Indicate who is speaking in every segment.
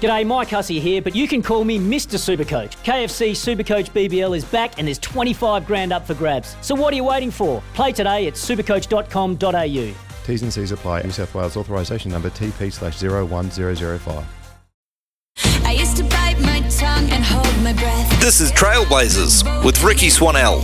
Speaker 1: G'day, Mike Hussey here, but you can call me Mr. Supercoach. KFC Supercoach BBL is back and there's 25 grand up for grabs. So what are you waiting for? Play today at supercoach.com.au.
Speaker 2: T's and C's apply. New South Wales authorisation number TP slash 01005.
Speaker 3: I used to bite my tongue and hold my breath.
Speaker 4: This is Trailblazers with
Speaker 3: Rikki Swannell.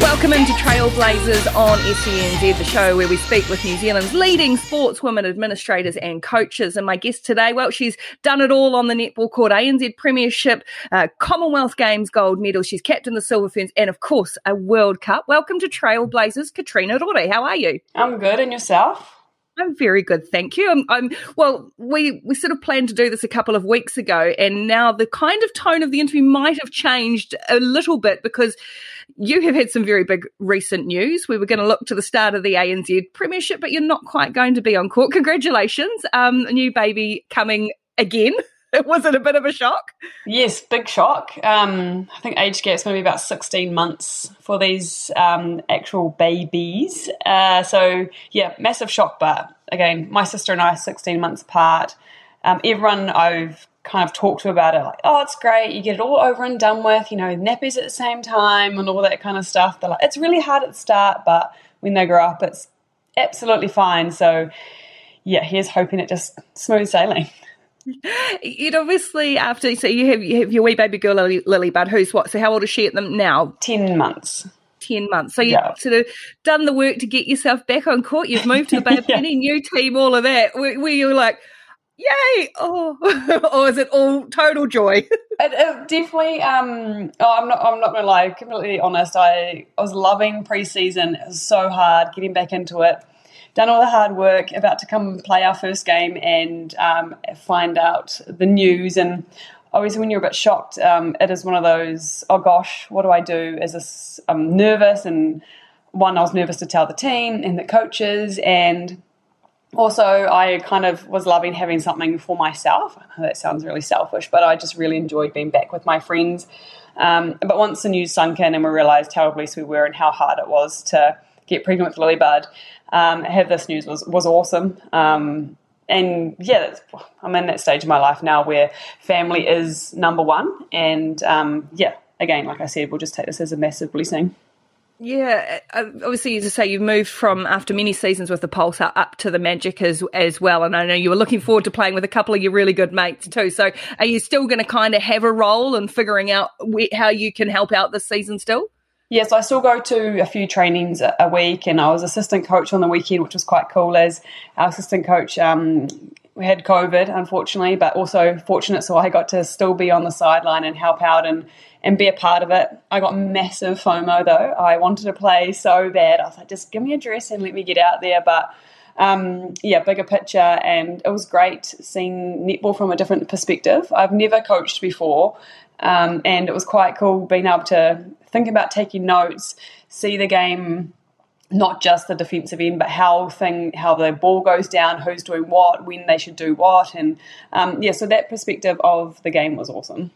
Speaker 5: Welcome into Trailblazers on SENZ, the show where we speak with New Zealand's leading sportswomen administrators and coaches. And my guest today, well, she's done it all on the netball court, ANZ Premiership, uh, Commonwealth Games gold medal. She's captained the Silver Ferns and, of course, a World Cup. Welcome to Trailblazers, Katrina Rore. How are you?
Speaker 6: I'm good, and yourself?
Speaker 5: I'm very good, thank you. I'm, I'm well. We we sort of planned to do this a couple of weeks ago, and now the kind of tone of the interview might have changed a little bit because you have had some very big recent news. We were going to look to the start of the ANZ Premiership, but you're not quite going to be on court. Congratulations, um, a new baby coming again. Was it a bit of a shock?
Speaker 6: Yes, big shock. Um, I think age gap's going to be about 16 months for these um, actual babies. Uh, so, yeah, massive shock. But again, my sister and I are 16 months apart. Um, everyone I've kind of talk to about it, like, oh, it's great. You get it all over and done with, you know, nappies at the same time and all that kind of stuff. They're like, it's really hard at the start, but when they grow up, it's absolutely fine. So, yeah, here's hoping it just smooth sailing.
Speaker 5: You'd obviously after so you have you have your wee baby girl Lily, Lily Bud, who's what? So how old is she at them now?
Speaker 6: 10 months.
Speaker 5: 10 months. So you've
Speaker 6: Yeah.
Speaker 5: sort of done the work to get yourself back on court. You've moved to the Bay of
Speaker 6: Yeah.
Speaker 5: Plenty, new team, all of that. Where, where you were like, yay! Oh, or is it all total joy?
Speaker 6: It, it definitely. Um, oh, I'm not. I'm not gonna lie. Completely honest. I, I was loving preseason. It was so hard getting back into it. Done all the hard work. About to come play our first game and um, find out the news. And obviously, when you're a bit shocked, um, it is one of those. Oh gosh, what do I do? Is this? I'm nervous and one. I was nervous to tell the team and the coaches and also i kind of was loving having something for myself. That sounds really selfish but i just really enjoyed being back with my friends. Um, but once the news sunk in and we realised how blessed we were and how hard it was to get pregnant with lilybud um, have this news was, was awesome. Um, and yeah i'm in that stage of my life now where family is number one. And um, yeah again like i said we'll just take this as a massive blessing
Speaker 5: Yeah, uh, obviously, as I say, you've moved from after many seasons with the Pulse up to the Magic as as well, and I know you were looking forward to playing with a couple of your really good mates too. So, are you still going to kind of have a role in figuring out where, how you can help out this season still?
Speaker 6: Yes, I still go to a few trainings a week, and I was assistant coach on the weekend, which was quite cool. As our assistant coach, um, had COVID, unfortunately, but also fortunate, so I got to still be on the sideline and help out and and be a part of it. I got massive FOMO though. I wanted to play so bad. I was like, just give me a dress and let me get out there, but. Um, yeah, bigger picture, and it was great seeing netball from a different perspective. I've never coached before, um, and it was quite cool being able to think about taking notes, see the game, not just the defensive end, but how thing how the ball goes down, who's doing what, when they should do what, and um, yeah, so that perspective of the game was awesome.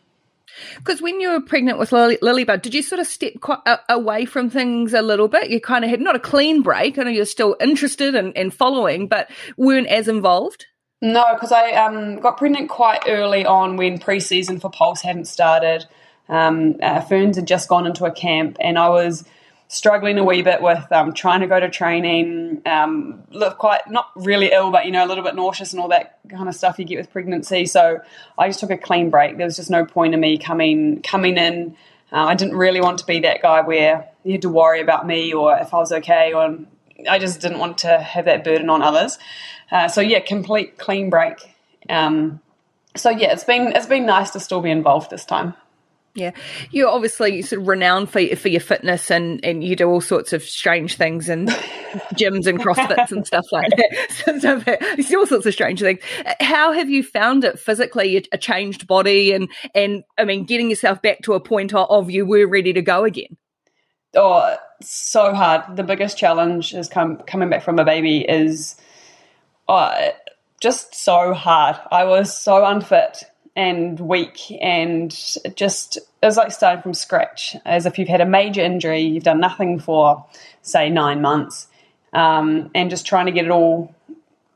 Speaker 5: Because when you were pregnant with Lily, Lilybud, did you sort of step quite a, away from things a little bit? You kind of had not a clean break. I know you're still interested and in, in following, but weren't as involved.
Speaker 6: No, because I um, got pregnant quite early on when preseason for Pulse hadn't started. Um, uh, Ferns had just gone into a camp, and I was struggling a wee bit with um, trying to go to training. Um, look quite not really ill, but you know a little bit nauseous and all that kind of stuff you get with pregnancy. So I just took a clean break. There was just no point in me coming coming in. Uh, I didn't really want to be that guy where you had to worry about me or if I was okay. Or I just didn't want to have that burden on others. Uh, so yeah, complete clean break. Um, so yeah, it's been it's been nice to still be involved this time.
Speaker 5: Yeah, you're obviously sort of renowned for for your fitness, and and you do all sorts of strange things and gyms and CrossFits and stuff like that. So, you see all sorts of strange things. How have you found it physically? A, changed body, and and I mean, getting yourself back to a point of, of you were ready to go again.
Speaker 6: Oh, so hard. The biggest challenge is come, coming back from a baby is oh, just so hard. I was so unfit and weak and just it was like starting from scratch. As if you've had a major injury you've done nothing for say nine months. Um, and just trying to get it all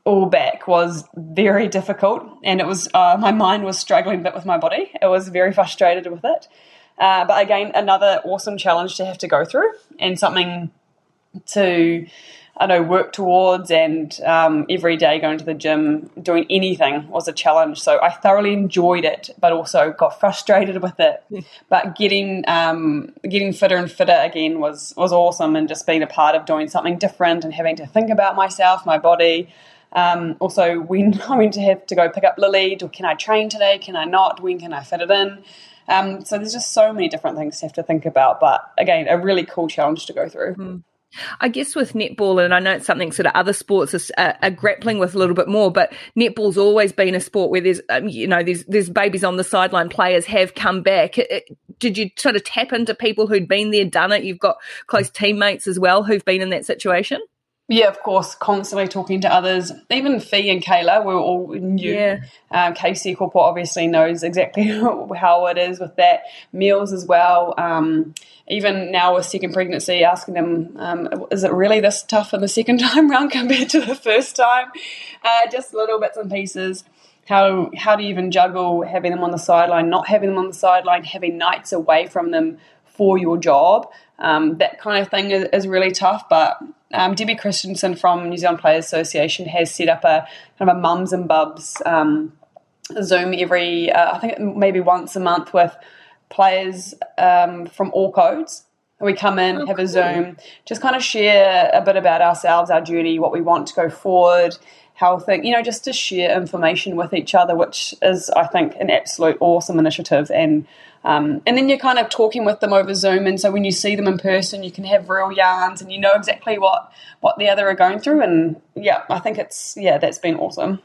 Speaker 6: all back was very difficult. And it was uh, my mind was struggling a bit with my body. It was very frustrated with it. Uh, but again another awesome challenge to have to go through and something to I know work towards and um, every day going to the gym, doing anything was a challenge. So I thoroughly enjoyed it, but also got frustrated with it. but getting um, getting fitter and fitter again was was awesome, and just being a part of doing something different and having to think about myself, my body. Um, also, when I went to have to go pick up Lily, do, can I train today? Can I not? When can I fit it in? Um, so there's just so many different things to have to think about. But again, a really cool challenge to go through.
Speaker 5: Mm. I guess with netball, and I know it's something sort of other sports are, are, grappling with a little bit more, but netball's always been a sport where there's, um, you know, there's there's babies on the sideline. Players have come back. It, it, did you sort of tap into people who'd been there, done it? You've got close teammates as well who've been in that situation.
Speaker 6: Yeah, of course, constantly talking to others. Even Fee and Kayla, we were all new.
Speaker 5: Yeah.
Speaker 6: Um, Casey Kopua obviously knows exactly how it is with that. Meals as well. Um, even now with second pregnancy, asking them, um, is it really this tough in the second time round compared to the first time? Uh, just little bits and pieces. How how do you even juggle having them on the sideline, not having them on the sideline, having nights away from them for your job? Um, that kind of thing is, is really tough, but um, Debbie Christensen from New Zealand Players Association has set up a kind of a mums and bubs um, Zoom every, uh, I think maybe once a month with players um, from all codes. We come in, oh, have a Zoom, just kind of share a bit about ourselves, our journey, what we want to go forward, how things, you know, just to share information with each other, which is, I think, an absolute awesome initiative. And um, and then you're kind of talking with them over Zoom, and so when you see them in person, you can have real yarns, and you know exactly what what the other are going through. And yeah, I think it's yeah, that's been awesome.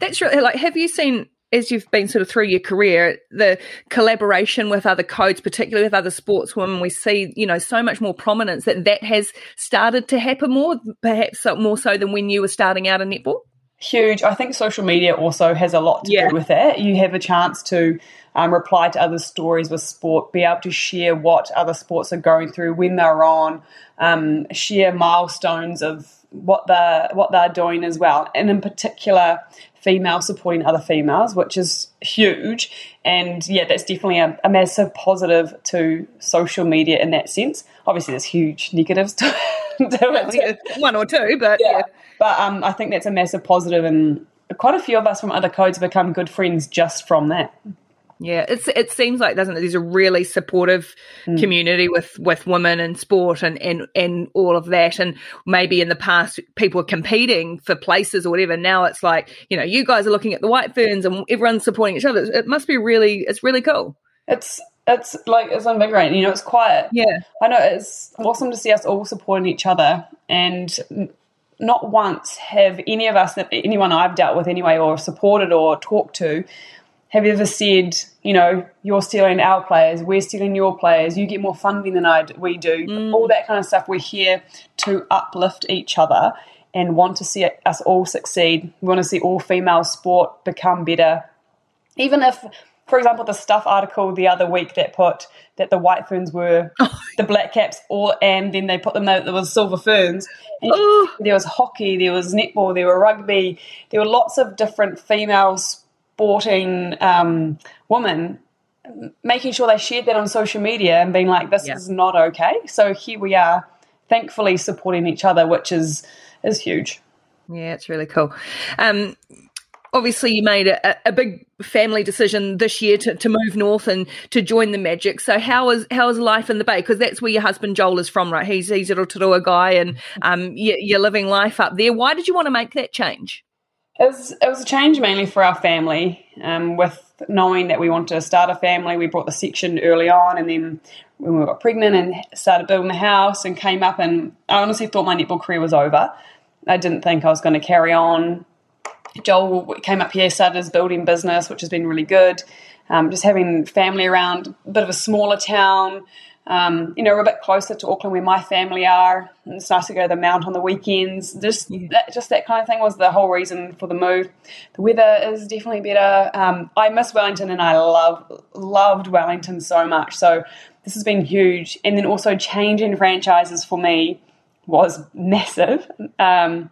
Speaker 5: That's really like. Have you seen as you've been sort of through your career, the collaboration with other codes, particularly with other sportswomen, we see, you know, so much more prominence that that has started to happen more, perhaps more so than when you were starting out in netball?
Speaker 6: Huge. I think social media also has a lot to
Speaker 5: Yeah.
Speaker 6: do with that. You have a chance to um, reply to other stories with sport, be able to share what other sports are going through when they're on, um, share milestones of what they're what they're doing as well, and in particular, female supporting other females, which is huge. And yeah, that's definitely a, a massive positive to social media in that sense. Obviously, there's huge negatives to, to it. too.
Speaker 5: One or two, but
Speaker 6: yeah. But um, I think that's a massive positive, and quite a few of us from other codes become good friends just from that.
Speaker 5: Yeah, it's it seems like doesn't it? There's a really supportive
Speaker 6: Mm.
Speaker 5: community with with women in sport and and and all of that. And maybe in the past people were competing for places or whatever. Now it's like you know you guys are looking at the White Ferns and everyone's supporting each other. It must be really it's really cool.
Speaker 6: It's it's like it's invigorating. You know, it's quiet.
Speaker 5: Yeah,
Speaker 6: I know it's awesome to see us all supporting each other, and not once have any of us, that anyone I've dealt with anyway, or supported or talked to, have you ever said, you know, you're stealing our players, we're stealing your players, you get more funding than I d- we do, mm. all that kind of stuff. We're here to uplift each other and want to see us all succeed. We want to see all female sport become better. Even if, for example, the stuff article the other week that put that the white ferns were oh. the black caps, or and then they put them that there was silver ferns. And
Speaker 5: Oh.
Speaker 6: there was hockey, there was netball, there were rugby, there were lots of different female sporting um, women making sure they shared that on social media and being like, this
Speaker 5: Yeah.
Speaker 6: is not okay. So here we are, thankfully supporting each other, which is is huge.
Speaker 5: yeah, it's really cool. Um, obviously you made a, a big family decision this year to, to move north and to join the Magic. So how is how is life in the Bay? Because that's where your husband Joel is from, right? He's he's a Rotorua guy, and um, you, you're living life up there. Why did you want to make that change?
Speaker 6: It was it was a change mainly for our family. Um, with knowing that we wanted to start a family, we brought the section early on, and then when we got pregnant and started building the house and came up, and I honestly thought my netball career was over. I didn't think I was going to carry on. Joel came up here, started his building business, which has been really good. Um, just having family around, a bit of a smaller town. Um, you know, we're a bit closer to Auckland where my family are. And it's nice to go to the mount on the weekends. Just that, just that kind of thing was the whole reason for the move. The weather is definitely better. Um, I miss Wellington and I love loved Wellington so much. So this has been huge. And then also changing franchises for me was massive. Um,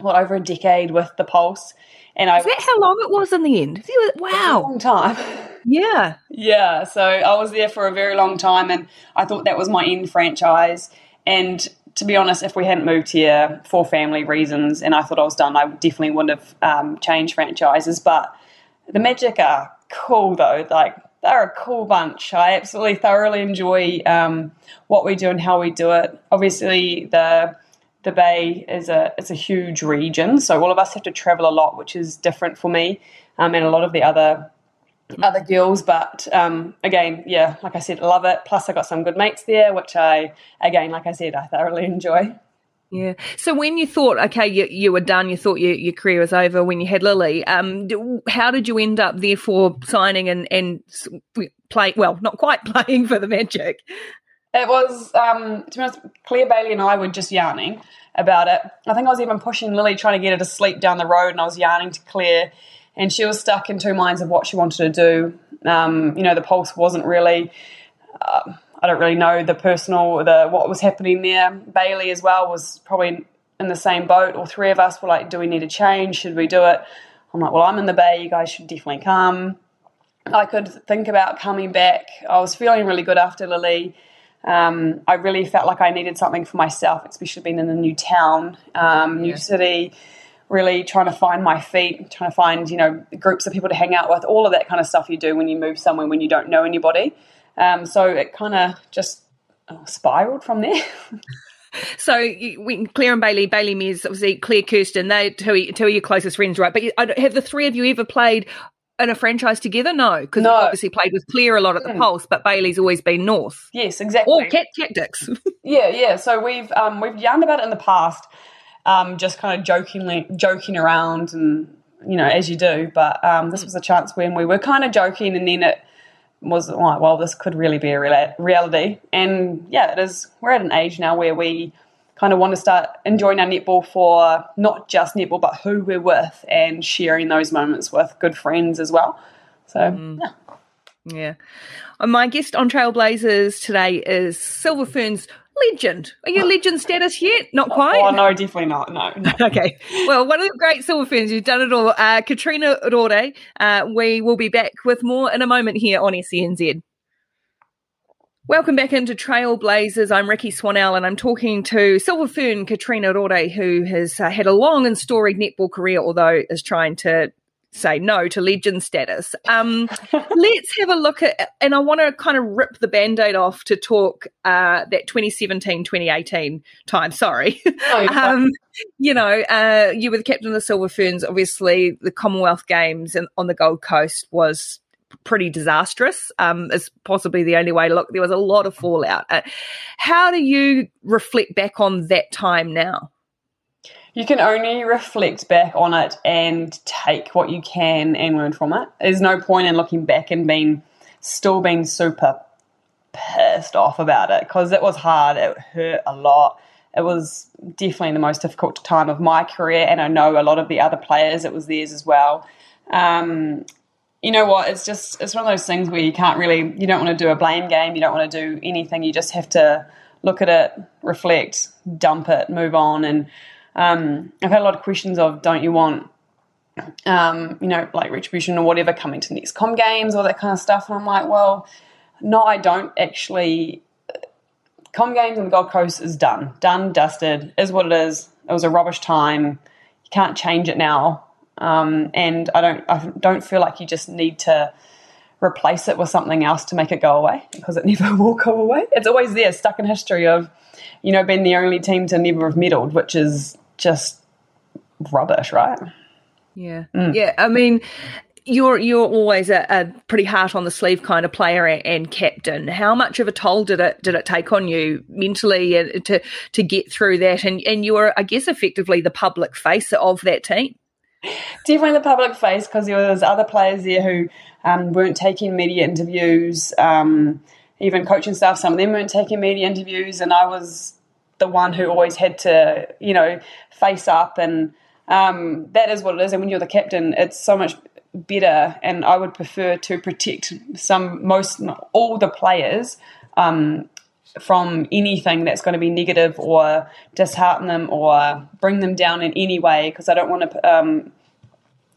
Speaker 6: well, over a decade with the Pulse, and I
Speaker 5: Is that how long it was in the end? Wow.
Speaker 6: long time.
Speaker 5: Yeah.
Speaker 6: Yeah, so I was there for a very long time, and I thought that was my end franchise. And to be honest, if we hadn't moved here for family reasons, and I thought I was done, I definitely wouldn't have um, changed franchises. But the Magic are cool, though. Like they're a cool bunch. I absolutely thoroughly enjoy um, what we do and how we do it. Obviously, the the Bay is a it's a huge region, so all of us have to travel a lot, which is different for me um, and a lot of the other other girls. But um, again, yeah, like I said, love it. Plus, I got some good mates there, which I again, like I said, I thoroughly enjoy.
Speaker 5: Yeah. So when you thought, okay, you, you were done, you thought your, your career was over when you had Lily, um, how did you end up therefore signing and, and play, well, not quite playing for the Magic?
Speaker 6: It was, um, to be honest, Claire Bailey and I were just yarning about it. I think I was even pushing Lily, trying to get her to sleep down the road, and I was yarning to Claire, and she was stuck in two minds of what she wanted to do. Um, you know, the pulse wasn't really. Uh, I don't really know the personal, the what was happening there. Bailey as well was probably in the same boat. All three of us were like, "Do we need a change? Should we do it?" I'm like, "Well, I'm in the bay. You guys should definitely come." I could think about coming back. I was feeling really good after Lily. Um, I really felt like I needed something for myself, especially being in a new town, um, new city, really trying to find my feet, trying to find, you know, groups of people to hang out with, all of that kind of stuff you do when you move somewhere when you don't know anybody. Um, so it kind of just uh, spiraled from there.
Speaker 5: So you, Claire and Bailey, Bailey Mears, obviously Claire Kersten, they two, two of your closest friends, right? But you, have the three of you ever played in a franchise together? No, because
Speaker 6: No.
Speaker 5: obviously played with Claire a lot at the Pulse, but Bailey's always been North.
Speaker 6: yes, exactly.
Speaker 5: Or Cat Tactics.
Speaker 6: Yeah, yeah. So we've um, we've yarned about it in the past, um, just kind of jokingly joking around, and you know, as you do. But um, this was a chance when we were kind of joking, and then it was like, well, this could really be a reality. And yeah, it is. We're at an age now where we kind of want to start enjoying our netball for not just netball, but who we're with, and sharing those moments with good friends as well. So yeah.
Speaker 5: Yeah. Uh, My guest on Trailblazers today is Silver Ferns legend. Are you legend status yet? Not quite.
Speaker 6: Oh no, definitely not. No, no.
Speaker 5: Okay. Well, one of the great Silver Ferns, you've done it all. Uh, Katrina Rore. Uh, we will be back with more in a moment here on SENZ. Welcome back into Trailblazers. I'm Rikki Swannell and I'm talking to Silver Fern Katrina Rore, who has uh, had a long and storied netball career, although is trying to say no to legend status. Um, let's have a look at, and I want to kind of rip the band aid off to talk uh, that 2017 2018 time. Sorry.
Speaker 6: Oh,
Speaker 5: um, you know, uh, you were the captain of the Silver Ferns. Obviously, the Commonwealth Games and on the Gold Coast was pretty disastrous. Um, is possibly the only way to look. There was a lot of fallout. Uh, how do you reflect back on that time now?
Speaker 6: you can only reflect back on it and take what you can and learn from it. There's no point in looking back and being still being super pissed off about it because it was hard. It hurt a lot. It was definitely the most difficult time of my career, and I know a lot of the other players. It was theirs as well. Um, you know what? It's just it's one of those things where you can't really you don't want to do a blame game. You don't want to do anything. You just have to look at it, reflect, dump it, move on. And um, I've had a lot of questions of don't you want um, you know, like retribution or whatever coming to next com games, all that kind of stuff. And I'm like, well, no, I don't actually. Com games on the Gold Coast is done, done, dusted, is what it is. It was a rubbish time. You can't change it now, um, and I don't. I don't feel like you just need to replace it with something else to make it go away because it never will go away. It's always there, stuck in history of, you know, being the only team to never have medalled, which is just rubbish, right?
Speaker 5: Yeah, yeah. I mean, you're you're always a, a pretty heart on the sleeve kind of player and, and captain. How much of a toll did it did it take on you mentally to to get through that? And and you were, I guess, effectively the public face of that team.
Speaker 6: Definitely the public face because there was other players there who um, weren't taking media interviews. Um, even coaching staff, some of them weren't taking media interviews, and I was the one who always had to, you know, face up, and um, that is what it is. And when you're the captain, it's so much better. And I would prefer to protect some, most, all the players um, from anything that's going to be negative or dishearten them or bring them down in any way because I don't want to, um,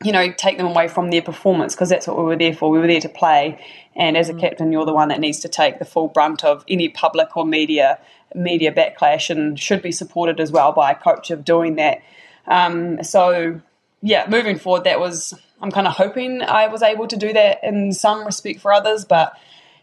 Speaker 6: you know, take them away from their performance because that's what we were there for. We were there to play, and as a captain, you're the one that needs to take the full brunt of any public or media media backlash and should be supported as well by a coach of doing that. Um, so, yeah, moving forward, that was I'm kind of hoping I was able to do that in some respect for others, but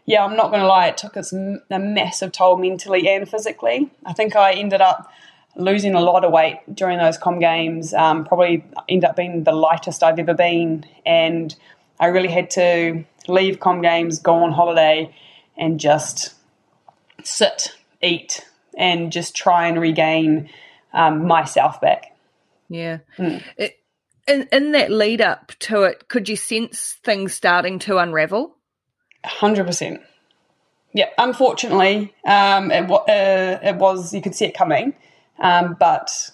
Speaker 6: yeah, I'm not going to lie, it took us a massive toll mentally and physically. I think I ended up losing a lot of weight during those com games. Um, probably ended up being the lightest I've ever been, and I really had to leave com games, go on holiday, and just sit, eat, and just try and regain um, myself back.
Speaker 5: Yeah. It, in in that lead up to it, could you sense things starting to unravel?
Speaker 6: Hundred percent. Yeah, unfortunately, um, it, uh, it was you could see it coming, um, but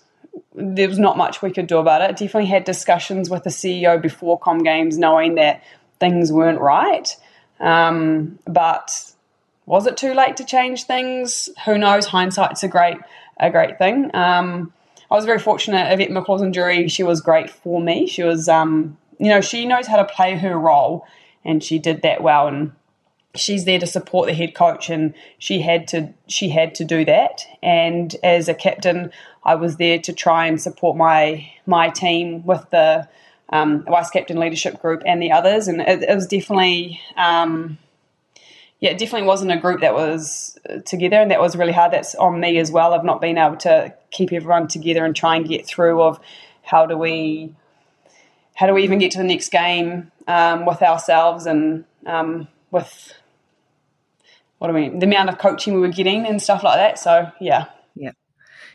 Speaker 6: there was not much we could do about it. Definitely had discussions with the CEO before Com Games, knowing that things weren't right. Um, but was it too late to change things? Who knows? Hindsight's a great a great thing. Um, I was very fortunate. Yvette McCausland Durie, she was great for me. She was, um, you know, she knows how to play her role, and she did that well. And she's there to support the head coach, and she had to she had to do that. And as a captain, I was there to try and support my my team with the um, vice captain leadership group and the others. And it, it was definitely. Um, yeah, it definitely wasn't a group that was uh, together, and that was really hard. That's on me as well. I've not been able to keep everyone together and try and get through of how do we, how do we even get to the next game um, with ourselves and um, with what do we the amount of coaching we were getting and stuff like that. So yeah,
Speaker 5: Yeah.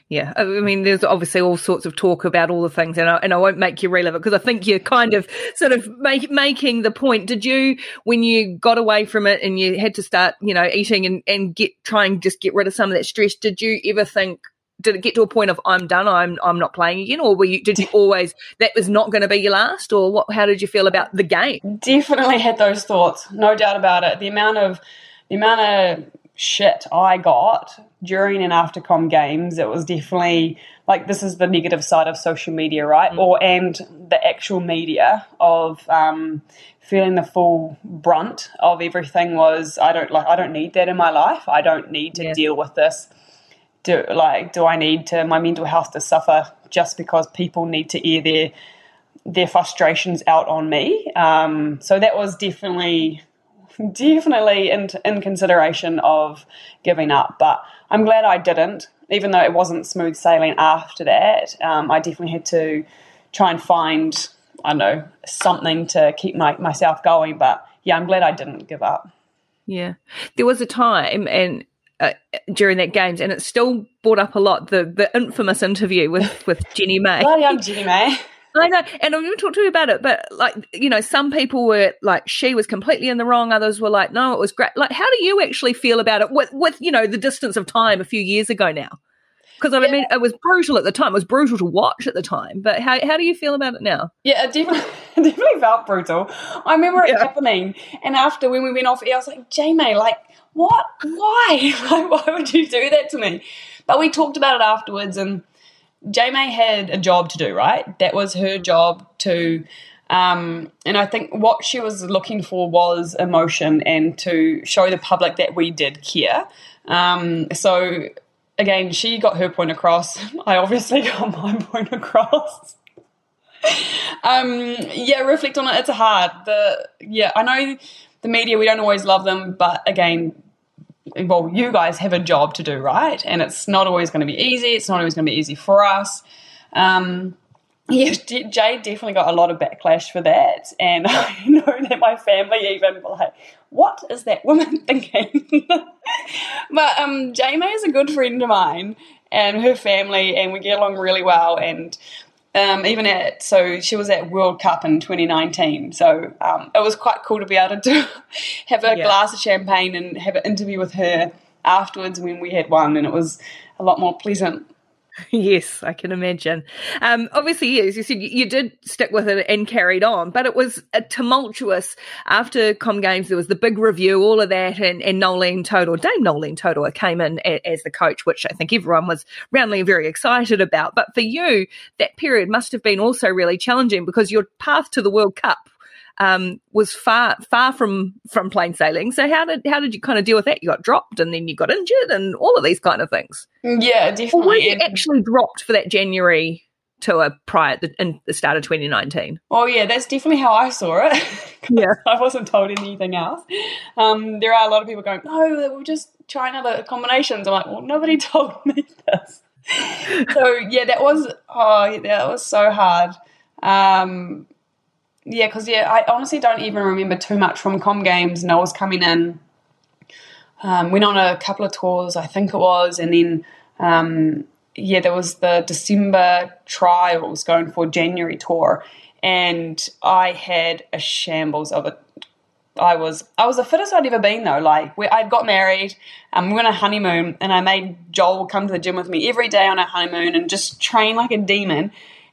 Speaker 5: Yeah, I mean, there's obviously all sorts of talk about all the things, and I, and I won't make you relive it because I think you're kind of sort of make, making the point. Did you, when you got away from it and you had to start, you know, eating and, and get try and just get rid of some of that stress? Did you ever think? Did it get to a point of I'm done, I'm I'm not playing again, or were you? Did you always that was not going to be your last, or what? How did you feel about the game?
Speaker 6: definitely had those thoughts, no doubt about it. The amount of the amount of shit I got during and after com games, it was definitely like this is the negative side of social media, right? Or and the actual media of um, feeling the full brunt of everything was I don't like I don't need that in my life. I don't need to
Speaker 5: Yeah.
Speaker 6: deal with this. Do like do I need to my mental health to suffer just because people need to air their their frustrations out on me? Um, so that was definitely definitely in, in consideration of giving up. But I'm glad I didn't, even though it wasn't smooth sailing after that. Um, I definitely had to try and find, I don't know, something to keep my, myself going. But yeah, I'm glad I didn't give up.
Speaker 5: Yeah, there was a time and. Uh, during that games, and it still brought up a lot the the infamous interview with with Jenny May.
Speaker 6: Bloody Jenny May.
Speaker 5: I know, and I'm going to talk to you about it. But like, you know, some people were like, she was completely in the wrong. Others were like, no, it was great. Like, how do you actually feel about it with, with you know, the distance of time a few years ago now? Because I mean, it was brutal at the time. It was brutal to watch at the time. But how how do you feel about it now?
Speaker 6: Yeah, it definitely, it definitely felt brutal. I remember it happening, and after when we went off air, I was like, Jamie, like, what? Why? Why would you do that to me? But we talked about it afterwards, and Jamie had a job to do, right? That was her job to, um, and I think what she was looking for was emotion and to show the public that we did care. Um, so again, she got her point across. I obviously got my point across. um, yeah, reflect on it. It's hard. The yeah, I know the media. We don't always love them, but again, well, you guys have a job to do, right? And it's not always going to be easy. It's not always going to be easy for us. Um, yeah, Jade definitely got a lot of backlash for that, and I know that my family even were like, "What is that woman thinking?" but um, Jamie is a good friend of mine, and her family, and we get along really well. And um, even at so she was at World Cup in 2019, so um, it was quite cool to be able to do, have a
Speaker 5: Yeah.
Speaker 6: glass of champagne and have an interview with her afterwards when we had one, and it was a lot more pleasant.
Speaker 5: Yes, I can imagine. Um, obviously, yes, you said you, did stick with it and carried on, but it was a tumultuous after Com Games. There was the big review, all of that, and, and Noeline Taurua, Dame Noeline Taurua came in a, as the coach, which I think everyone was roundly very excited about. But for you, that period must have been also really challenging because your path to the World Cup um, was far far from from plain sailing. So how did how did you kind of deal with that? You got dropped, and then you got injured, and all of these kind of things.
Speaker 6: Yeah,
Speaker 5: Or were
Speaker 6: definitely.
Speaker 5: you actually dropped for that January tour prior at the, in the start of 2019?
Speaker 6: Oh yeah, that's definitely how I saw it.
Speaker 5: Yeah.
Speaker 6: I wasn't told anything else. Um, there are a lot of people going, "No, we're just trying other combinations." I'm like, "Well, nobody told me this." so yeah, that was oh, yeah, that was so hard. Um, yeah, because yeah, I honestly don't even remember too much from Com Games. And I was coming in, um, went on a couple of tours, I think it was, and then um, yeah, there was the December trials going for January tour, and I had a shambles of it. I was I was the fittest I'd ever been though. Like we, I'd got married, um, we went on a honeymoon, and I made Joel come to the gym with me every day on our honeymoon and just train like a demon.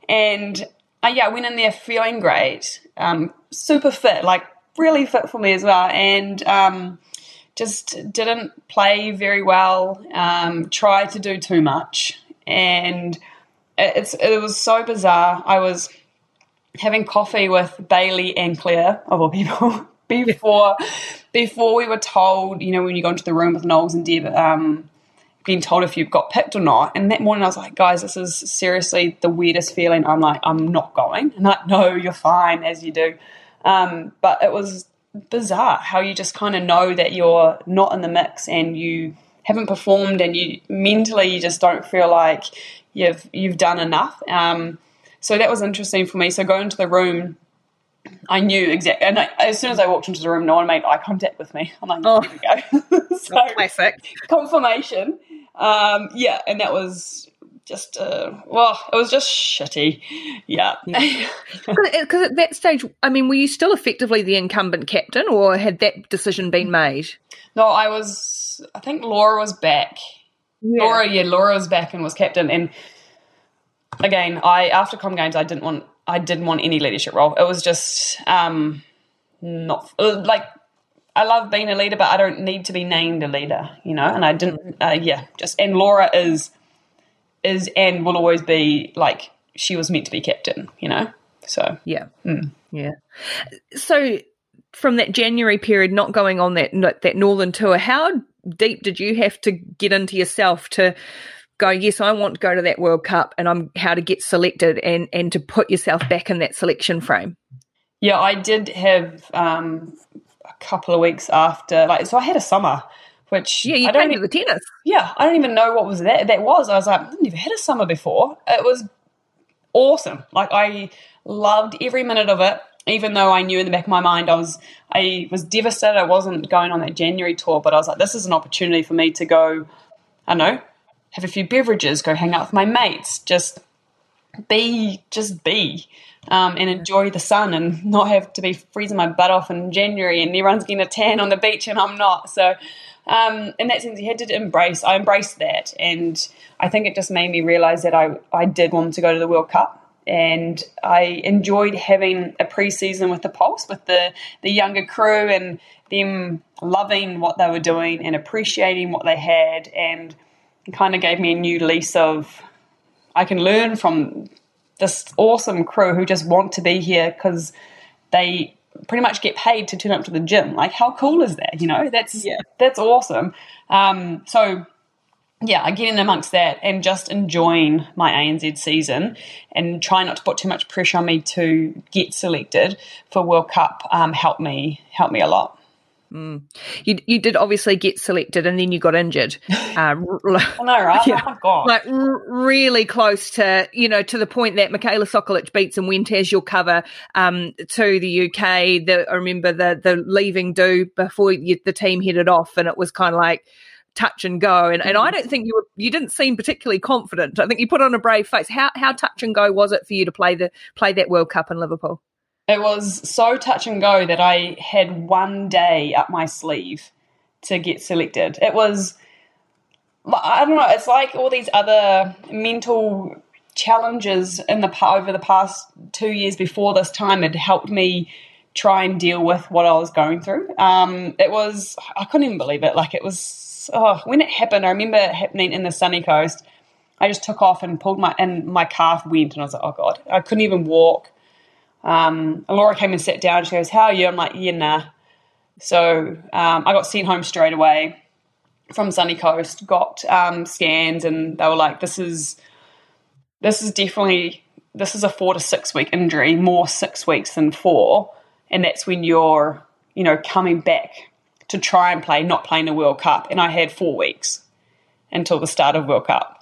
Speaker 6: And uh, yeah, I went in there feeling great, um, super fit, like really fit for me as well, and um, just didn't play very well. Um, tried to do too much, and it- it was so bizarre. I was having coffee with Bailey and Claire of all people before before we were told, you know, when you go into the room with Knowles and Deb, um, being told if you've got picked or not. And that morning I was like, guys, this is seriously the weirdest feeling. I'm like, I'm not going. And like, no, you're fine as you do. Um, but it was bizarre how you just kind of know that you're not in the mix and you haven't performed and you mentally you just don't feel like you've you've done enough. Um, so that was interesting for me. So going into the room, I knew exactly. And I, as soon as I walked into the room, no one made eye contact with me. I'm like,
Speaker 5: Oh.
Speaker 6: here we go. so
Speaker 5: Classic.
Speaker 6: confirmation. Um, yeah, and that was just uh, well, it was just shitty. Yeah.
Speaker 5: Because at that stage, I mean, were you still effectively the incumbent captain, or had that decision been made?
Speaker 6: no, I was. I think Laura was back. Laura, yeah, Laura was back and was captain. And again, I after Com Games, I didn't want. I didn't want any leadership role. It was just um, not uh, like I love being a leader, but I don't need to be named a leader, you know. And I didn't. Uh, yeah, just and Laura is is and will always be like she was meant to be captain, you know. So
Speaker 5: Yeah, yeah. So from that January period, not going on that that northern tour, how deep did you have to get into yourself to go? Yes, I want to go to that World Cup, and I'm how to get selected, and and to put yourself back in that selection frame.
Speaker 6: Yeah, I did have um, couple of weeks after, like, so I had a summer, which
Speaker 5: Yeah, you
Speaker 6: I don't.
Speaker 5: came
Speaker 6: e-
Speaker 5: the tennis.
Speaker 6: yeah, I don't even know what was that. That was. I was like, I've never had a summer before. It was awesome. Like, I loved every minute of it. Even though I knew in the back of my mind I was, I was devastated. I wasn't going on that January tour, but I was like, this is an opportunity for me to go. I don't know, have a few beverages, go hang out with my mates, just be just be um, and enjoy the sun and not have to be freezing my butt off in January and everyone's getting a tan on the beach and I'm not. So um, in that sense, you had to embrace. I embraced that, and I think it just made me realize that I I did want to go to the World Cup. And I enjoyed having a pre-season with the Pulse, with the, the younger crew, and them loving what they were doing and appreciating what they had, and it kind of gave me a new lease of I can learn from this awesome crew who just want to be here because they pretty much get paid to turn up to the gym. Like, how cool is that? You know, that's that's awesome. Um, so yeah, I get in amongst that and just enjoying my ANZ season and try not to put too much pressure on me to get selected for World Cup um, helped me help me a lot.
Speaker 5: You you did obviously get selected, and then you got injured. Uh,
Speaker 6: I know, right?
Speaker 5: Yeah.
Speaker 6: Oh god.
Speaker 5: like r- really close to you know to the point that Michaela Sokolich-Beatson and went as your cover um, to the UK. The, I remember the the leaving do before you, the team headed off, and it was kind of like touch and go. And and I don't think you were you didn't seem particularly confident. I think you put on a brave face. How how touch and go was it for you to play the play that World Cup in Liverpool?
Speaker 6: It was so touch and go that I had one day up my sleeve to get selected. It was, I don't know, it's like all these other mental challenges in the over the past two years before this time had helped me try and deal with what I was going through. Um, it was, I couldn't even believe it. Like it was, oh, when it happened, I remember it happening in the sunny coast. I just took off and pulled my, and my calf went, and I was like, oh God, I couldn't even walk. Um, Laura came and sat down. She goes, "How are you?" I'm like, "Yeah, nah." So um, I got sent home straight away from Sunny Coast. Got um, scans, and they were like, "This is this is definitely this is a four to six week injury, more six weeks than four, and that's when you're you know coming back to try and play, not playing the World Cup." And I had four weeks until the start of World Cup.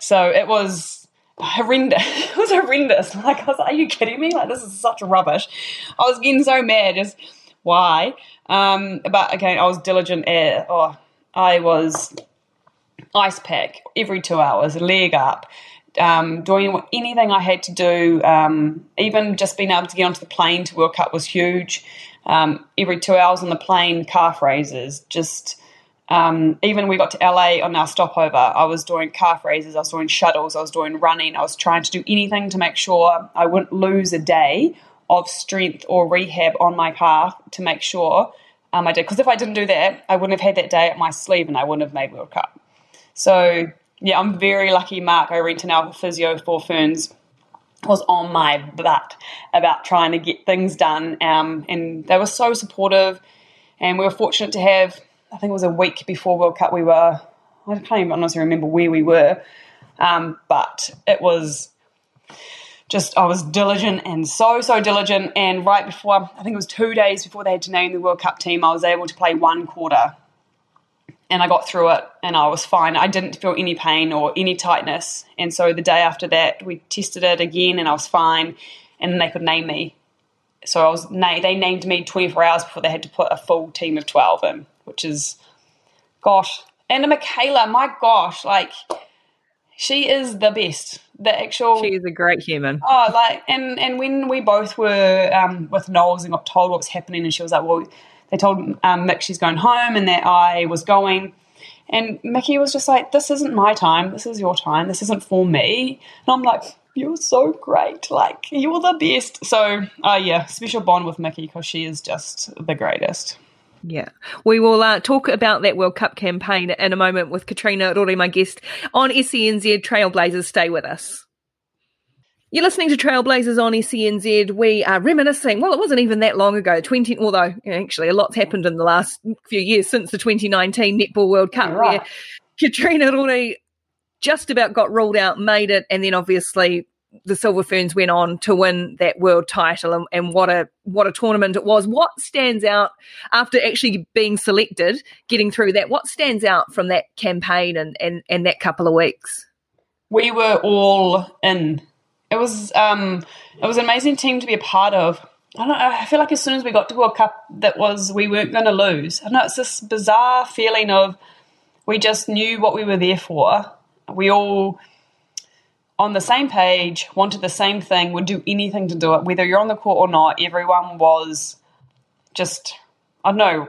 Speaker 6: So it was horrendous. It was horrendous. Like I was are you kidding me? Like this is such rubbish. I was getting so mad. Just why? Um, but again, I was diligent. At, oh, I was ice pack every two hours, leg up, um, doing anything I had to do. Um, even just being able to get onto the plane to World Cup was huge. Um, every two hours on the plane, calf raises, just um, even we got to LA on our stopover, I was doing calf raises, I was doing shuttles, I was doing running, I was trying to do anything to make sure I wouldn't lose a day of strength or rehab on my calf to make sure um, I did. Because if I didn't do that, I wouldn't have had that day at my sleeve and I wouldn't have made World Cup. So, yeah, I'm very lucky Mark O'Renton, our physio for Ferns, was on my butt about trying to get things done. Um, and they were so supportive. And we were fortunate to have, I think it was a week before World Cup, we were, I can't even honestly remember where we were, um, but it was just, I was diligent and so, so diligent. And right before, I think it was two days before they had to name the World Cup team, I was able to play one quarter. And I got through it and I was fine. I didn't feel any pain or any tightness. And so the day after that, we tested it again and I was fine. And then they could name me so I was they named me 24 hours before they had to put a full team of 12 in, which is, gosh. And Michaela, my gosh, like she is the best. The actual
Speaker 5: She is a great human.
Speaker 6: Oh, like, and and when we both were um, with Knowles and got told what was happening, and she was like, "Well, they told um, Mick she's going home, and that I was going." And Mickey was just like, "This isn't my time. This is your time. This isn't for me." And I'm like, "You're so great. Like, you're the best." So, uh, yeah, special bond with Mickey because she is just the greatest.
Speaker 5: Yeah. We will uh, talk about that World Cup campaign in a moment with Katrina Rore, my guest on SENZ Trailblazers. Stay with us. You're listening to Trailblazers on SENZ. We are reminiscing. Well, it wasn't even that long ago. Twenty, although actually a lot's happened in the last few years since the 2019 Netball World Cup,
Speaker 6: Right.
Speaker 5: where Katrina Rore just about got ruled out, made it, and then obviously the Silver Ferns went on to win that world title, and, and what a what a tournament it was. What stands out after actually being selected, getting through that? What stands out from that campaign and and, and that couple of weeks?
Speaker 6: we were all in. It was um, it was an amazing team to be a part of. I don't know. I feel like as soon as we got to World Cup, that was we weren't going to lose. I know it's this bizarre feeling of we just knew what we were there for. We all on the same page, wanted the same thing, would do anything to do it, whether you're on the court or not. Everyone was just I don't know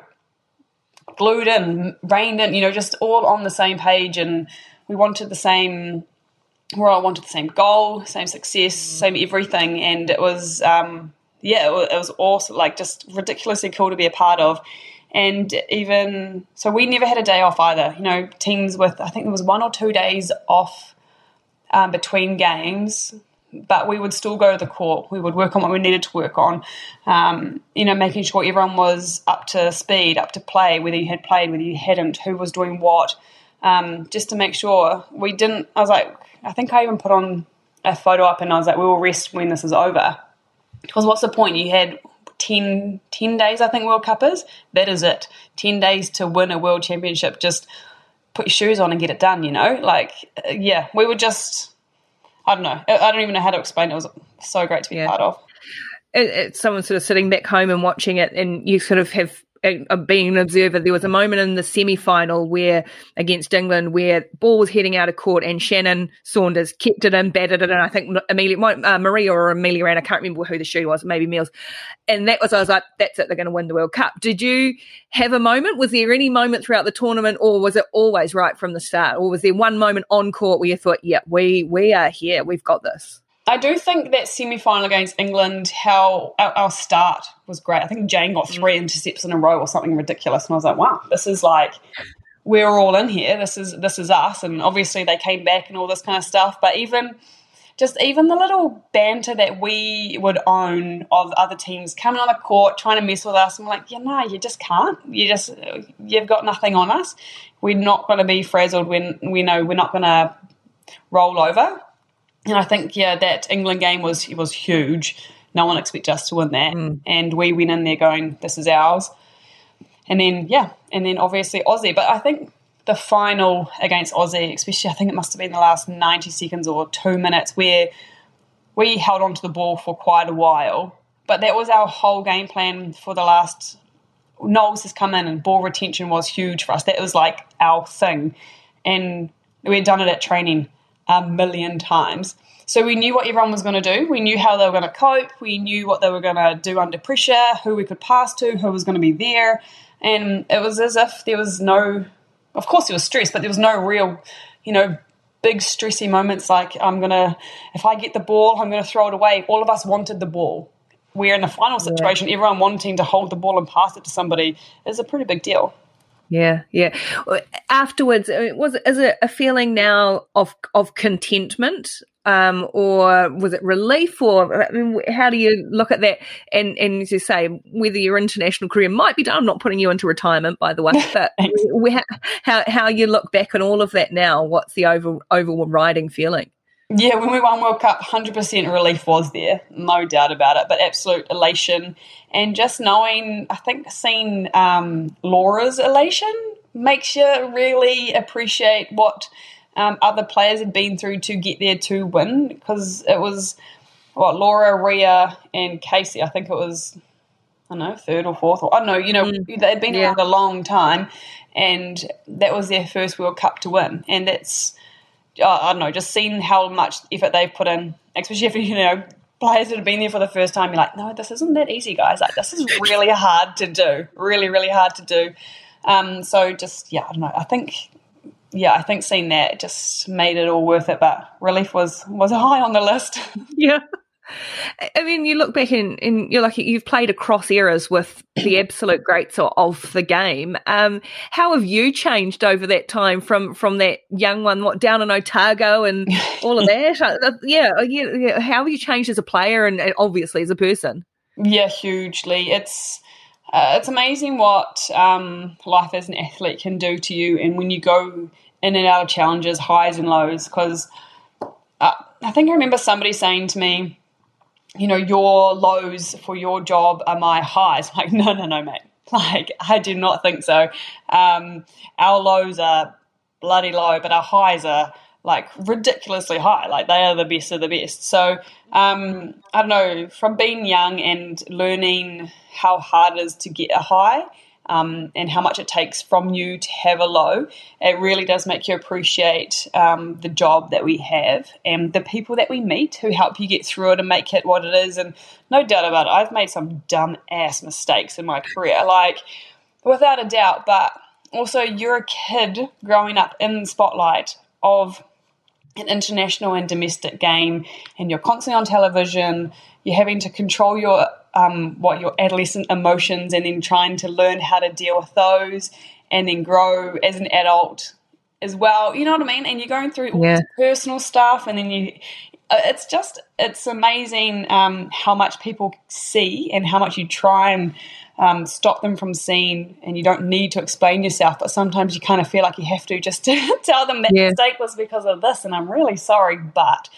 Speaker 6: glued in, reined in, you know, just all on the same page, and we wanted the same. We all wanted the same goal, same success, same everything, and it was, um, yeah, it was, it was awesome, like just ridiculously cool to be a part of. And even so, we never had a day off either. You know, teams with I think there was one or two days off um, between games, but we would still go to the court. We would work on what we needed to work on. Um, you know, making sure everyone was up to speed, up to play, whether you had played, whether you hadn't, who was doing what, um, just to make sure we didn't. I was like, I think I even put on a photo up, and I was like, we will rest when this is over. Because what's the point? You had 10, 10 days, I think World Cup is. That is it. 10 days to win a world championship. Just put your shoes on and get it done, you know? Like, uh, yeah, we were just, I don't know. I I don't even know how to explain it. It was so great to be
Speaker 5: Yeah.
Speaker 6: part of.
Speaker 5: it, it's someone sort of sitting back home and watching it, and you sort of have being an observer. There was a moment in the semi final where against England where ball was heading out of court, and Shannon Saunders kept it in, batted it, and I think Amelia, uh, Maria or Amelia ran. I can't remember who the shoe was, maybe Mills. And that was I was like, that's it. They're going to win the World Cup. Did you have a moment? Was there any moment throughout the tournament, or was it always right from the start, or was there one moment on court where you thought, yeah, we we are here, we've got this?
Speaker 6: I do think that semi final against England, how our, our start was great. I think Jane got three mm. intercepts in a row or something ridiculous, and I was like, wow, this is like we're all in here. This is this is us, and obviously they came back and all this kind of stuff. But even just even the little banter that we would own of other teams coming on the court trying to mess with us, I'm like, yeah, no, you just can't. You just you've got nothing on us. We're not going to be frazzled when we know we're not going to roll over. And I think yeah, that England game was was huge. No one expected us to win that, mm. and we went in there going, "This is ours." And then yeah, and then obviously Aussie. But I think the final against Aussie, especially, I think it must have been the last ninety seconds or two minutes, where we held on to the ball for quite a while. But that was our whole game plan for the last. Noels has come in and ball retention was huge for us. That was like our thing, and we had done it at training a million times. So we knew what everyone was going to do. We knew how they were going to cope. We knew what they were going to do under pressure, who we could pass to, who was going to be there. And it was as if there was no, of course, there was stress, but there was no real, you know, big stressy moments like I'm going to, if I get the ball, I'm going to throw it away. All of us wanted the ball. We're in the final situation, everyone wanting to hold the ball and pass it to somebody is a pretty big deal.
Speaker 5: Yeah, yeah. Afterwards, I mean, was is it a feeling now of of contentment, um, or was it relief, or I mean, how do you look at that? And and as you say, whether your international career might be done, I'm not putting you into retirement, by the way, but we- how how you look back on all of that now? What's the over overriding feeling?
Speaker 6: Yeah, when we won World Cup, 100% relief was there, no doubt about it, but absolute elation. And just knowing, I think seeing um, Laura's elation makes you really appreciate what um, other players had been through to get there to win, because it was, what, Laura, Ria, and Casey, I think it was, I don't know, third or fourth, or I don't know, you know, they'd been
Speaker 5: Yeah.
Speaker 6: around a long time, and that was their first World Cup to win. And that's, I don't know, just seeing how much effort they've put in, especially if you know players that have been there for the first time. You're like, no, this isn't that easy, guys. Like this is really hard to do, really, really hard to do. Um, so just yeah, I don't know. I think yeah, I think seeing that just made it all worth it. But relief was was high on the list.
Speaker 5: Yeah. I mean, you look back and, and you're like you've played across eras with the absolute greats of the game. Um, how have you changed over that time from from that young one, what down in Otago and all of that? Uh, yeah, uh, yeah, yeah. How have you changed as a player and, and obviously as a person?
Speaker 6: Yeah, hugely. It's uh, it's amazing what um, life as an athlete can do to you, and when you go in and out of challenges, highs and lows. Because uh, I think I remember somebody saying to me, you know, your lows for your job are my highs. I'm like, no, no, no, mate. Like, I do not think so. Um, our lows are bloody low, but our highs are like ridiculously high. Like, they are the best of the best. So, um, I don't know, from being young and learning how hard it is to get a high. Um, and how much it takes from you to have a low, it really does make you appreciate um, the job that we have and the people that we meet who help you get through it and make it what it is. And no doubt about it, I've made some dumb ass mistakes in my career, like without a doubt. But also, you're a kid growing up in the spotlight of an international and domestic game, and you're constantly on television. You're having to control your um, what your adolescent emotions, and then trying to learn how to deal with those, and then grow as an adult as well. You know what I mean? And you're going through all
Speaker 5: Yeah.
Speaker 6: this personal stuff, and then you. uh, It's just it's amazing um, how much people see and how much you try and um, stop them from seeing, and you don't need to explain yourself, but sometimes you kind of feel like you have to just to tell them that
Speaker 5: Yeah.
Speaker 6: mistake was because of this, and I'm really sorry, but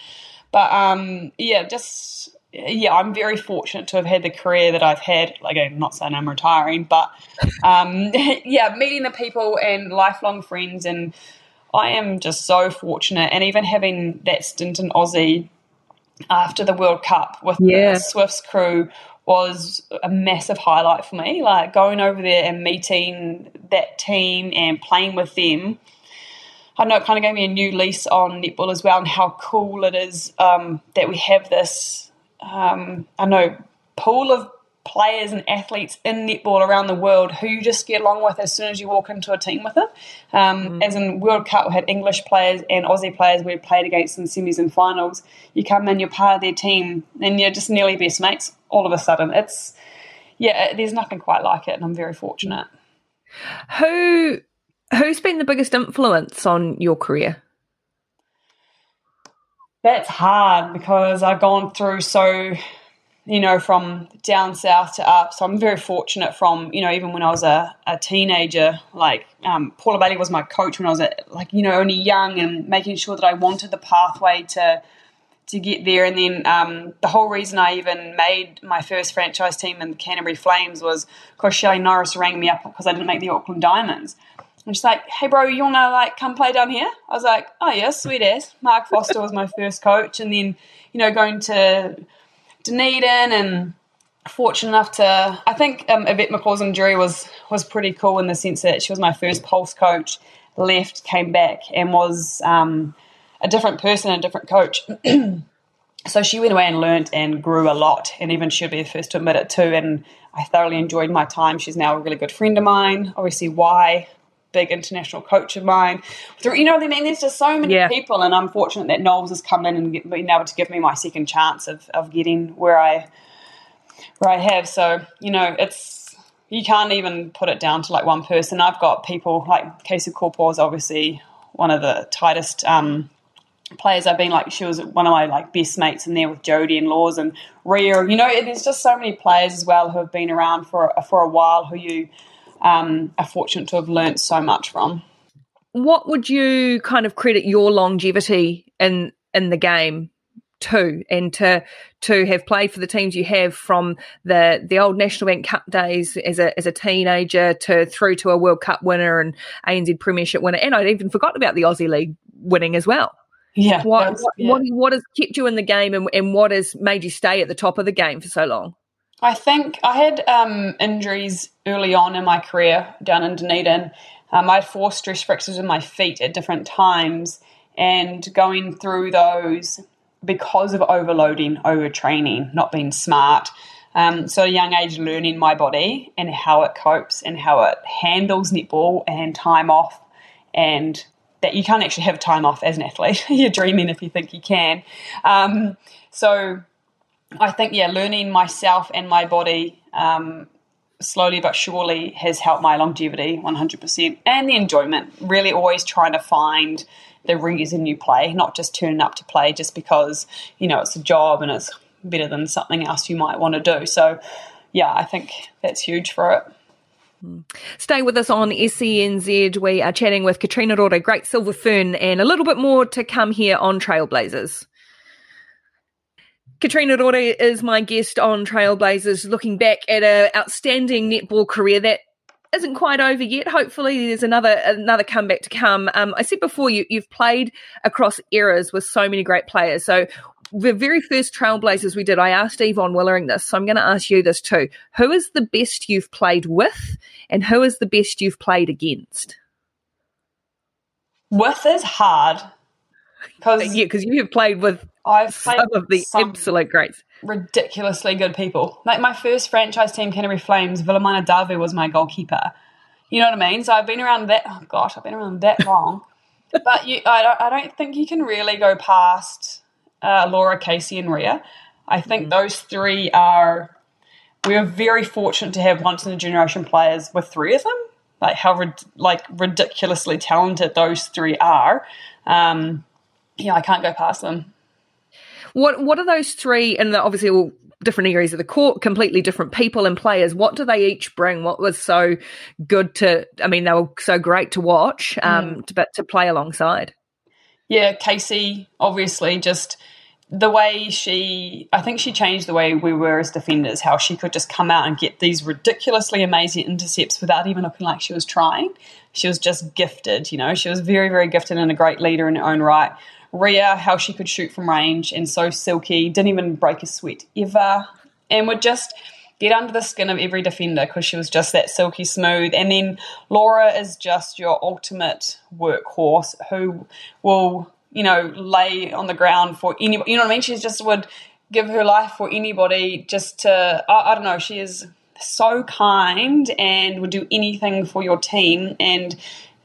Speaker 6: But um, yeah, just yeah, I'm very fortunate to have had the career that I've had. Like, I'm not saying I'm retiring, but um, yeah, meeting the people and lifelong friends, and I am just so fortunate. And even having that stint in Aussie after the World Cup with
Speaker 5: Yeah.
Speaker 6: the Swifts crew was a massive highlight for me. Like going over there and meeting that team and playing with them. I know it kind of gave me a new lease on netball as well, and how cool it is um, that we have this. Um, I know pool of players and athletes in netball around the world who you just get along with as soon as you walk into a team with them. Um, As in World Cup, we had English players and Aussie players we played against in semis and finals. You come in, you're part of their team, and you're just nearly best mates all of a sudden. It's yeah, there's nothing quite like it, and I'm very fortunate.
Speaker 5: Who who's been the biggest influence on your career?
Speaker 6: That's hard because I've gone through so, you know, from down south to up. So I'm very fortunate from, you know, even when I was a, a teenager, like um, Paula Bailey was my coach when I was, a, like, you know, only young and making sure that I wanted the pathway to to get there. And then um, the whole reason I even made my first franchise team in the Canterbury Flames was because Shelley Norris rang me up because I didn't make the Auckland Diamonds. And she's like, hey, bro, you want to like come play down here? I was like, oh, yeah, sweet ass. Mark Foster was my first coach. And then, you know, going to Dunedin and fortunate enough to, I think um, Yvette McCausland Durie was, was pretty cool in the sense that she was my first Pulse coach, left, came back, and was um, a different person, a different coach. so she went away and learnt and grew a lot, and even she'll be the first to admit it too. And I thoroughly enjoyed my time. She's now a really good friend of mine. Obviously, why big international coach of mine. Through, you know what I mean? There's just so many
Speaker 5: Yeah.
Speaker 6: people, and I'm fortunate that Noels has come in and been able to give me my second chance of, of getting where I where I have. So you know, it's you can't even put it down to like one person. I've got people like Casey Kopua is obviously one of the tightest. Um, players I've been like she was one of my like best mates in there with Jodie and Laws and Rhea you know there's just so many players as well who have been around for for a while who you um, are fortunate to have learnt so much from
Speaker 5: What would you kind of credit your longevity in in the game to, and to to have played for the teams you have from the the old National Bank Cup days as a as a teenager to through to a World Cup winner and ANZ Premiership winner, and I'd even forgotten about the Aussie League winning as well.
Speaker 6: yeah
Speaker 5: What what,
Speaker 6: yeah.
Speaker 5: what what has kept you in the game, and, and what has made you stay at the top of the game for so long?
Speaker 6: I think I had um, injuries early on in my career down in Dunedin. Um, I had four stress fractures in my feet at different times, and going through those because of overloading, overtraining, not being smart. Um, so, at a young age, learning my body and how it copes and how it handles netball and time off, and that you can't actually have time off as an athlete. You're dreaming if you think you can. Um, so, I think yeah, learning myself and my body um, slowly but surely has helped my longevity 100% and the enjoyment. Really, always trying to find the reason you play, not just turning up to play just because you know it's a job and it's better than something else you might want to do. So, yeah, I think that's huge for it.
Speaker 5: Stay with us on SENZ. We are chatting with Katrina Rore, Great Silver Fern, and a little bit more to come here on Trailblazers. Katrina Rore is my guest on Trailblazers, looking back at an outstanding netball career that isn't quite over yet. Hopefully, there's another another comeback to come. Um, I said before, you, you've played across eras with so many great players. So, the very first Trailblazers we did, I asked Yvonne Willering this. So, I'm going to ask you this too. Who is the best you've played with, and who is the best you've played against?
Speaker 6: With is hard because
Speaker 5: Yeah, because you have played with
Speaker 6: I've played
Speaker 5: some of the
Speaker 6: some
Speaker 5: absolute greats.
Speaker 6: ridiculously good people. Like my first franchise team, Canterbury Flames, Vilimaina Davu was my goalkeeper. You know what I mean? So I've been around that. Oh gosh, I've been around that long. but you, I, don't- I don't think you can really go past uh, Laura, Casey, and Rhea. I think those three are. We are very fortunate to have once in a generation players with three of them. Like how rid- like ridiculously talented those three are. Um, yeah, I can't go past them.
Speaker 5: What What are those three? And obviously all different areas of the court, completely different people and players. What do they each bring? What was so good to? I mean, they were so great to watch, um, to, but to play alongside.
Speaker 6: yeah, Casey, obviously, just the way she, I think she changed the way we were as defenders, how she could just come out and get these ridiculously amazing intercepts without even looking like she was trying. She was just gifted, you know, she was very, very gifted and a great leader in her own right. Rhea, how she could shoot from range and so silky, didn't even break a sweat ever, and would just get under the skin of every defender because she was just that silky smooth. And then Laura is just your ultimate workhorse who will, you know, lay on the ground for anybody. You know what I mean? She just would give her life for anybody just to, I, I don't know, she is so kind and would do anything for your team. And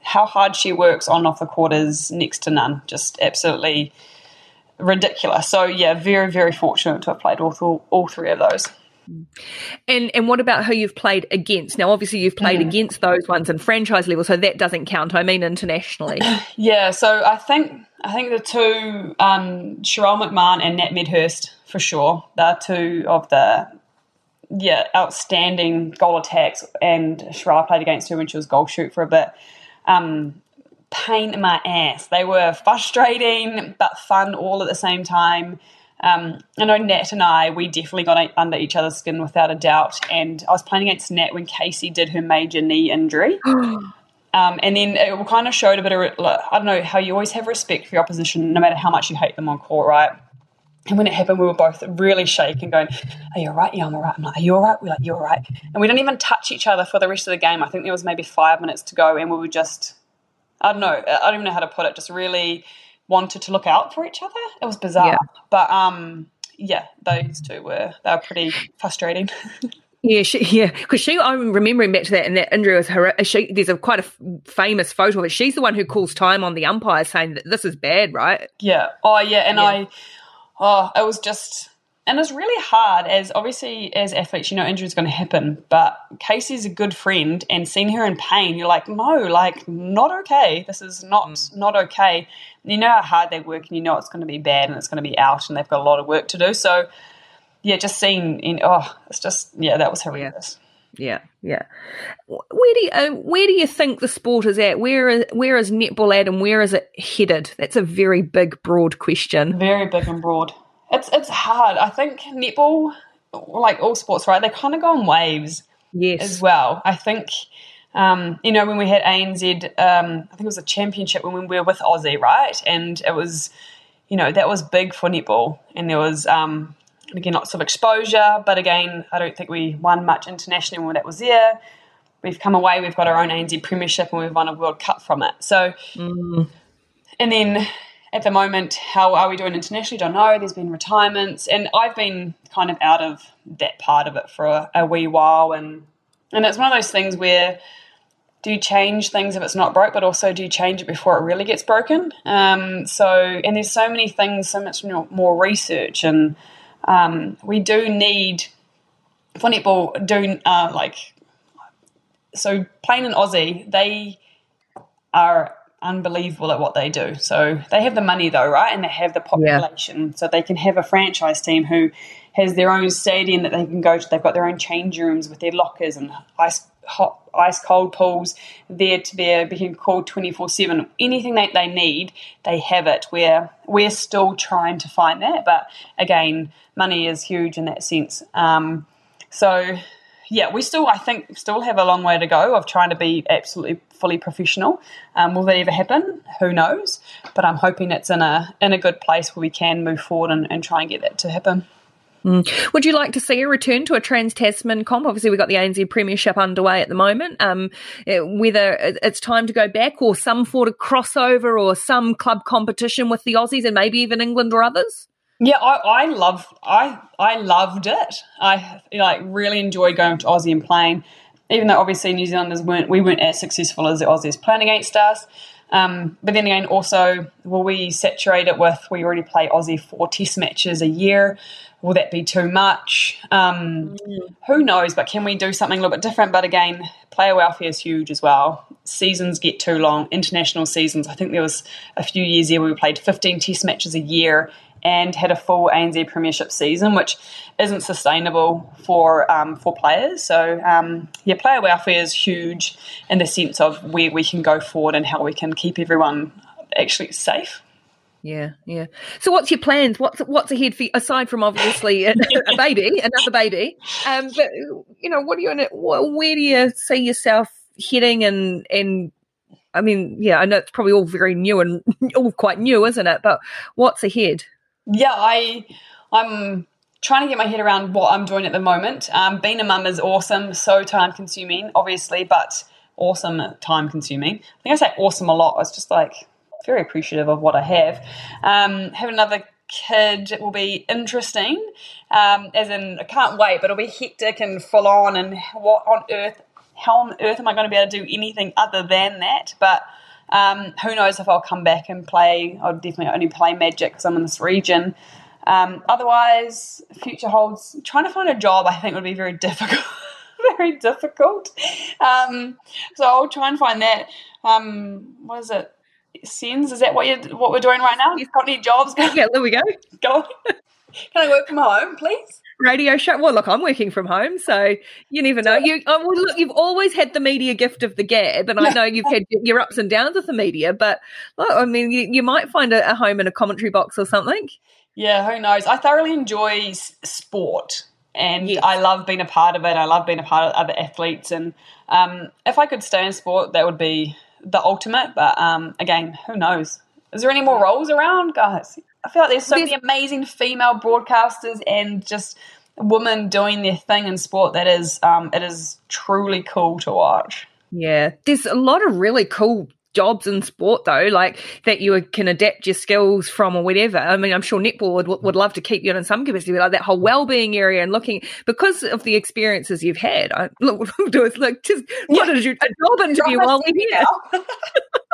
Speaker 6: how hard she works on off the court is next to none. Just absolutely ridiculous. So yeah, very very fortunate to have played all th- all three of those.
Speaker 5: And and what about who you've played against? Now, obviously, you've played
Speaker 6: Mm.
Speaker 5: against those ones in franchise level, so that doesn't count. I mean, internationally.
Speaker 6: Yeah, so I think I think the two um, Sharelle McMahon and Nat Medhurst for sure. They're two of the yeah outstanding goal attacks. And Sharelle played against her when she was goal shoot for a bit. Um, pain in my ass. They were frustrating but fun all at the same time. Um, I know Nat and I, we definitely got under each other's skin without a doubt. And I was playing against Nat when Casey did her major knee injury. Um, and then it kind of showed a bit of, I don't know, how you always have respect for your opposition, no matter how much you hate them on court, right? And when it happened, we were both really shaken, going, Are you all right? Yeah, I'm all right. I'm like, Are you all right? We're like, You're all right. And we didn't even touch each other for the rest of the game. I think there was maybe five minutes to go, and we were just, I don't know, I don't even know how to put it, just really wanted to look out for each other. It was bizarre.
Speaker 5: Yeah.
Speaker 6: But um, yeah, those two were, they were pretty frustrating.
Speaker 5: Yeah, she, yeah, because she. I'm remembering back to that, and that injury was her. She, there's a quite a f- famous photo of it. She's the one who calls time on the umpire, saying that this is bad, right?
Speaker 6: Yeah. Oh, yeah. And I, oh, it was just, and it's really hard as obviously as athletes, you know, injury is going to happen. But Casey's a good friend, and seeing her in pain, you're like, no, like not okay. This is not mm. not okay. And you know how hard they work, and you know it's going to be bad, and it's going to be out, and they've got a lot of work to do. So, yeah, just seeing in, oh, it's just yeah, that was horrendous.
Speaker 5: Yeah, yeah. yeah. Where do you, uh, where do you think the sport is at? Where is where is netball at, and where is it headed? That's a very big, broad question.
Speaker 6: Very big and broad. It's it's hard. I think netball, like all sports, right? They kind of go in waves.
Speaker 5: Yes.
Speaker 6: as well. I think, um, you know, when we had ANZ, um, I think it was a championship when we were with Aussie, right? And it was, you know, that was big for netball. And there was, um, again, lots of exposure. But again, I don't think we won much internationally when that was there. We've come away, we've got our own ANZ Premiership, and we've won a World Cup from it. So, and then at the moment, how are we doing internationally? Don't know. There's been retirements, and I've been kind of out of that part of it for a, a wee while, and and it's one of those things where do you change things if it's not broke, but also do you change it before it really gets broken? Um, so, and there's so many things, so much more, more research, and um, we do need for netball do uh, like so playing in Aussie, they are unbelievable at what they do. So they have the money though, right? And they have the population. So they can have a franchise team who has their own stadium that they can go to. They've got their own change rooms with their lockers and ice hot ice cold pools there to be being called 24-7 anything that they need they have it where we're still trying to find that but again money is huge in that sense um, so yeah, we still, I think, still have a long way to go of trying to be absolutely fully professional. Um, will that ever happen? Who knows? But I'm hoping it's in a in a good place where we can move forward and, and try and get that to happen.
Speaker 5: Would you like to see a return to a Trans Tasman comp? Obviously, we've got the ANZ Premiership underway at the moment. Um, eh, whether it's time to go back or some sort of crossover or some club competition with the Aussies and maybe even England or others?
Speaker 6: Yeah, I, I love I I loved it. I like really enjoyed going to Aussie and playing, even though obviously New Zealanders weren't we weren't as successful as the Aussies playing against us. Um, but then again, also will we saturate it with we already play Aussie four Test matches a year? Will that be too much? Um, Who knows? But can we do something a little bit different? But again, player welfare is huge as well. Seasons get too long. International seasons. I think there was a few years there where we played 15 Test matches a year and had a full ANZ Premiership season, which isn't sustainable for um, for players. So um, yeah, player welfare is huge in the sense of where we can go forward and how we can keep everyone actually safe.
Speaker 5: Yeah, yeah. So, what's your plans? What's what's ahead for you, aside from obviously a, a baby, another baby? Um, but you know, what are you in it? Where do you see yourself heading? And and I mean, yeah, I know it's probably all very new and all quite new, isn't it? But what's ahead?
Speaker 6: yeah, I I'm trying to get my head around what I'm doing at the moment. Um, being a mum is awesome, so time consuming, obviously, but awesome time consuming. I think I say awesome a lot. I was just like very appreciative of what I have. Um, having another kid will be interesting, um, as in I can't wait, but it'll be hectic and full on. And what on earth? How on earth am I going to be able to do anything other than that? But um, who knows if I'll come back and play? I'll definitely only play Magic because I'm in this region. Um, otherwise, future holds. Trying to find a job, I think, would be very difficult. very difficult. Um, so I'll try and find that. Um, what is it? SENZ? Is that what you what we're doing right now? You've got any jobs?
Speaker 5: Yeah, there we go.
Speaker 6: Go. Can I work from home, please?
Speaker 5: Radio show. Well, look, I'm working from home, so you never know. You, oh, well, look, you've always had the media gift of the gab, and I know you've had your ups and downs with the media. But look, I mean, you, you might find a, a home in a commentary box or something.
Speaker 6: Yeah, who knows? I thoroughly enjoy sport and I love being a part of it. I love being a part of other athletes. And um, if I could stay in sport, that would be the ultimate. But um, again, who knows? Is there any more roles around, guys? I feel like there's so many amazing female broadcasters and just women doing their thing in sport that is um, it is truly cool to watch.
Speaker 5: Yeah, there's a lot of really cool jobs in sport though, like that you can adapt your skills from or whatever. I mean, I'm sure netball would, would love to keep you in some capacity, but like that whole well-being area and looking because of the experiences you've had. I, look, what we'll do is like just what is your a job interview while we're here?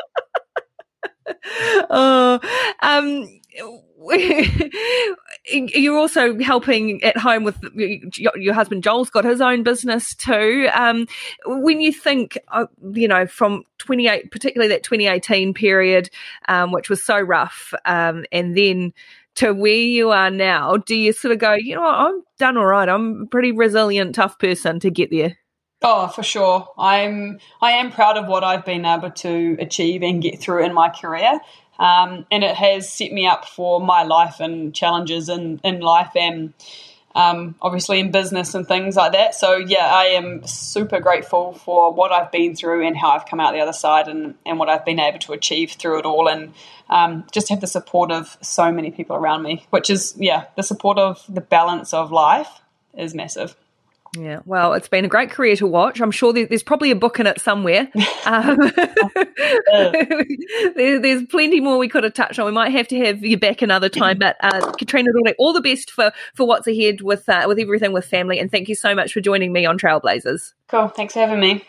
Speaker 5: oh, um, you're also helping at home with your, husband Joel's got his own business too. Um, when you think, uh, you know, from 28, particularly that 2018 period, um, which was so rough, um, and then to where you are now, do you sort of go, you know, I'm done all right. I'm a pretty resilient, tough person to get there.
Speaker 6: Oh, for sure. I'm I am proud of what I've been able to achieve and get through in my career. Um, and it has set me up for my life and challenges in, in life and um, obviously in business and things like that. So, yeah, I am super grateful for what I've been through and how I've come out the other side and, and what I've been able to achieve through it all. And um, just have the support of so many people around me, which is, yeah, the support of the balance of life is massive.
Speaker 5: Yeah, well, it's been a great career to watch. I'm sure there's probably a book in it somewhere. Um, there, there's plenty more we could have touched on. We might have to have you back another time. But uh, Katrina, all the best for for what's ahead with uh, with everything with family. And thank you so much for joining me on Trailblazers.
Speaker 6: Cool. Thanks for having me.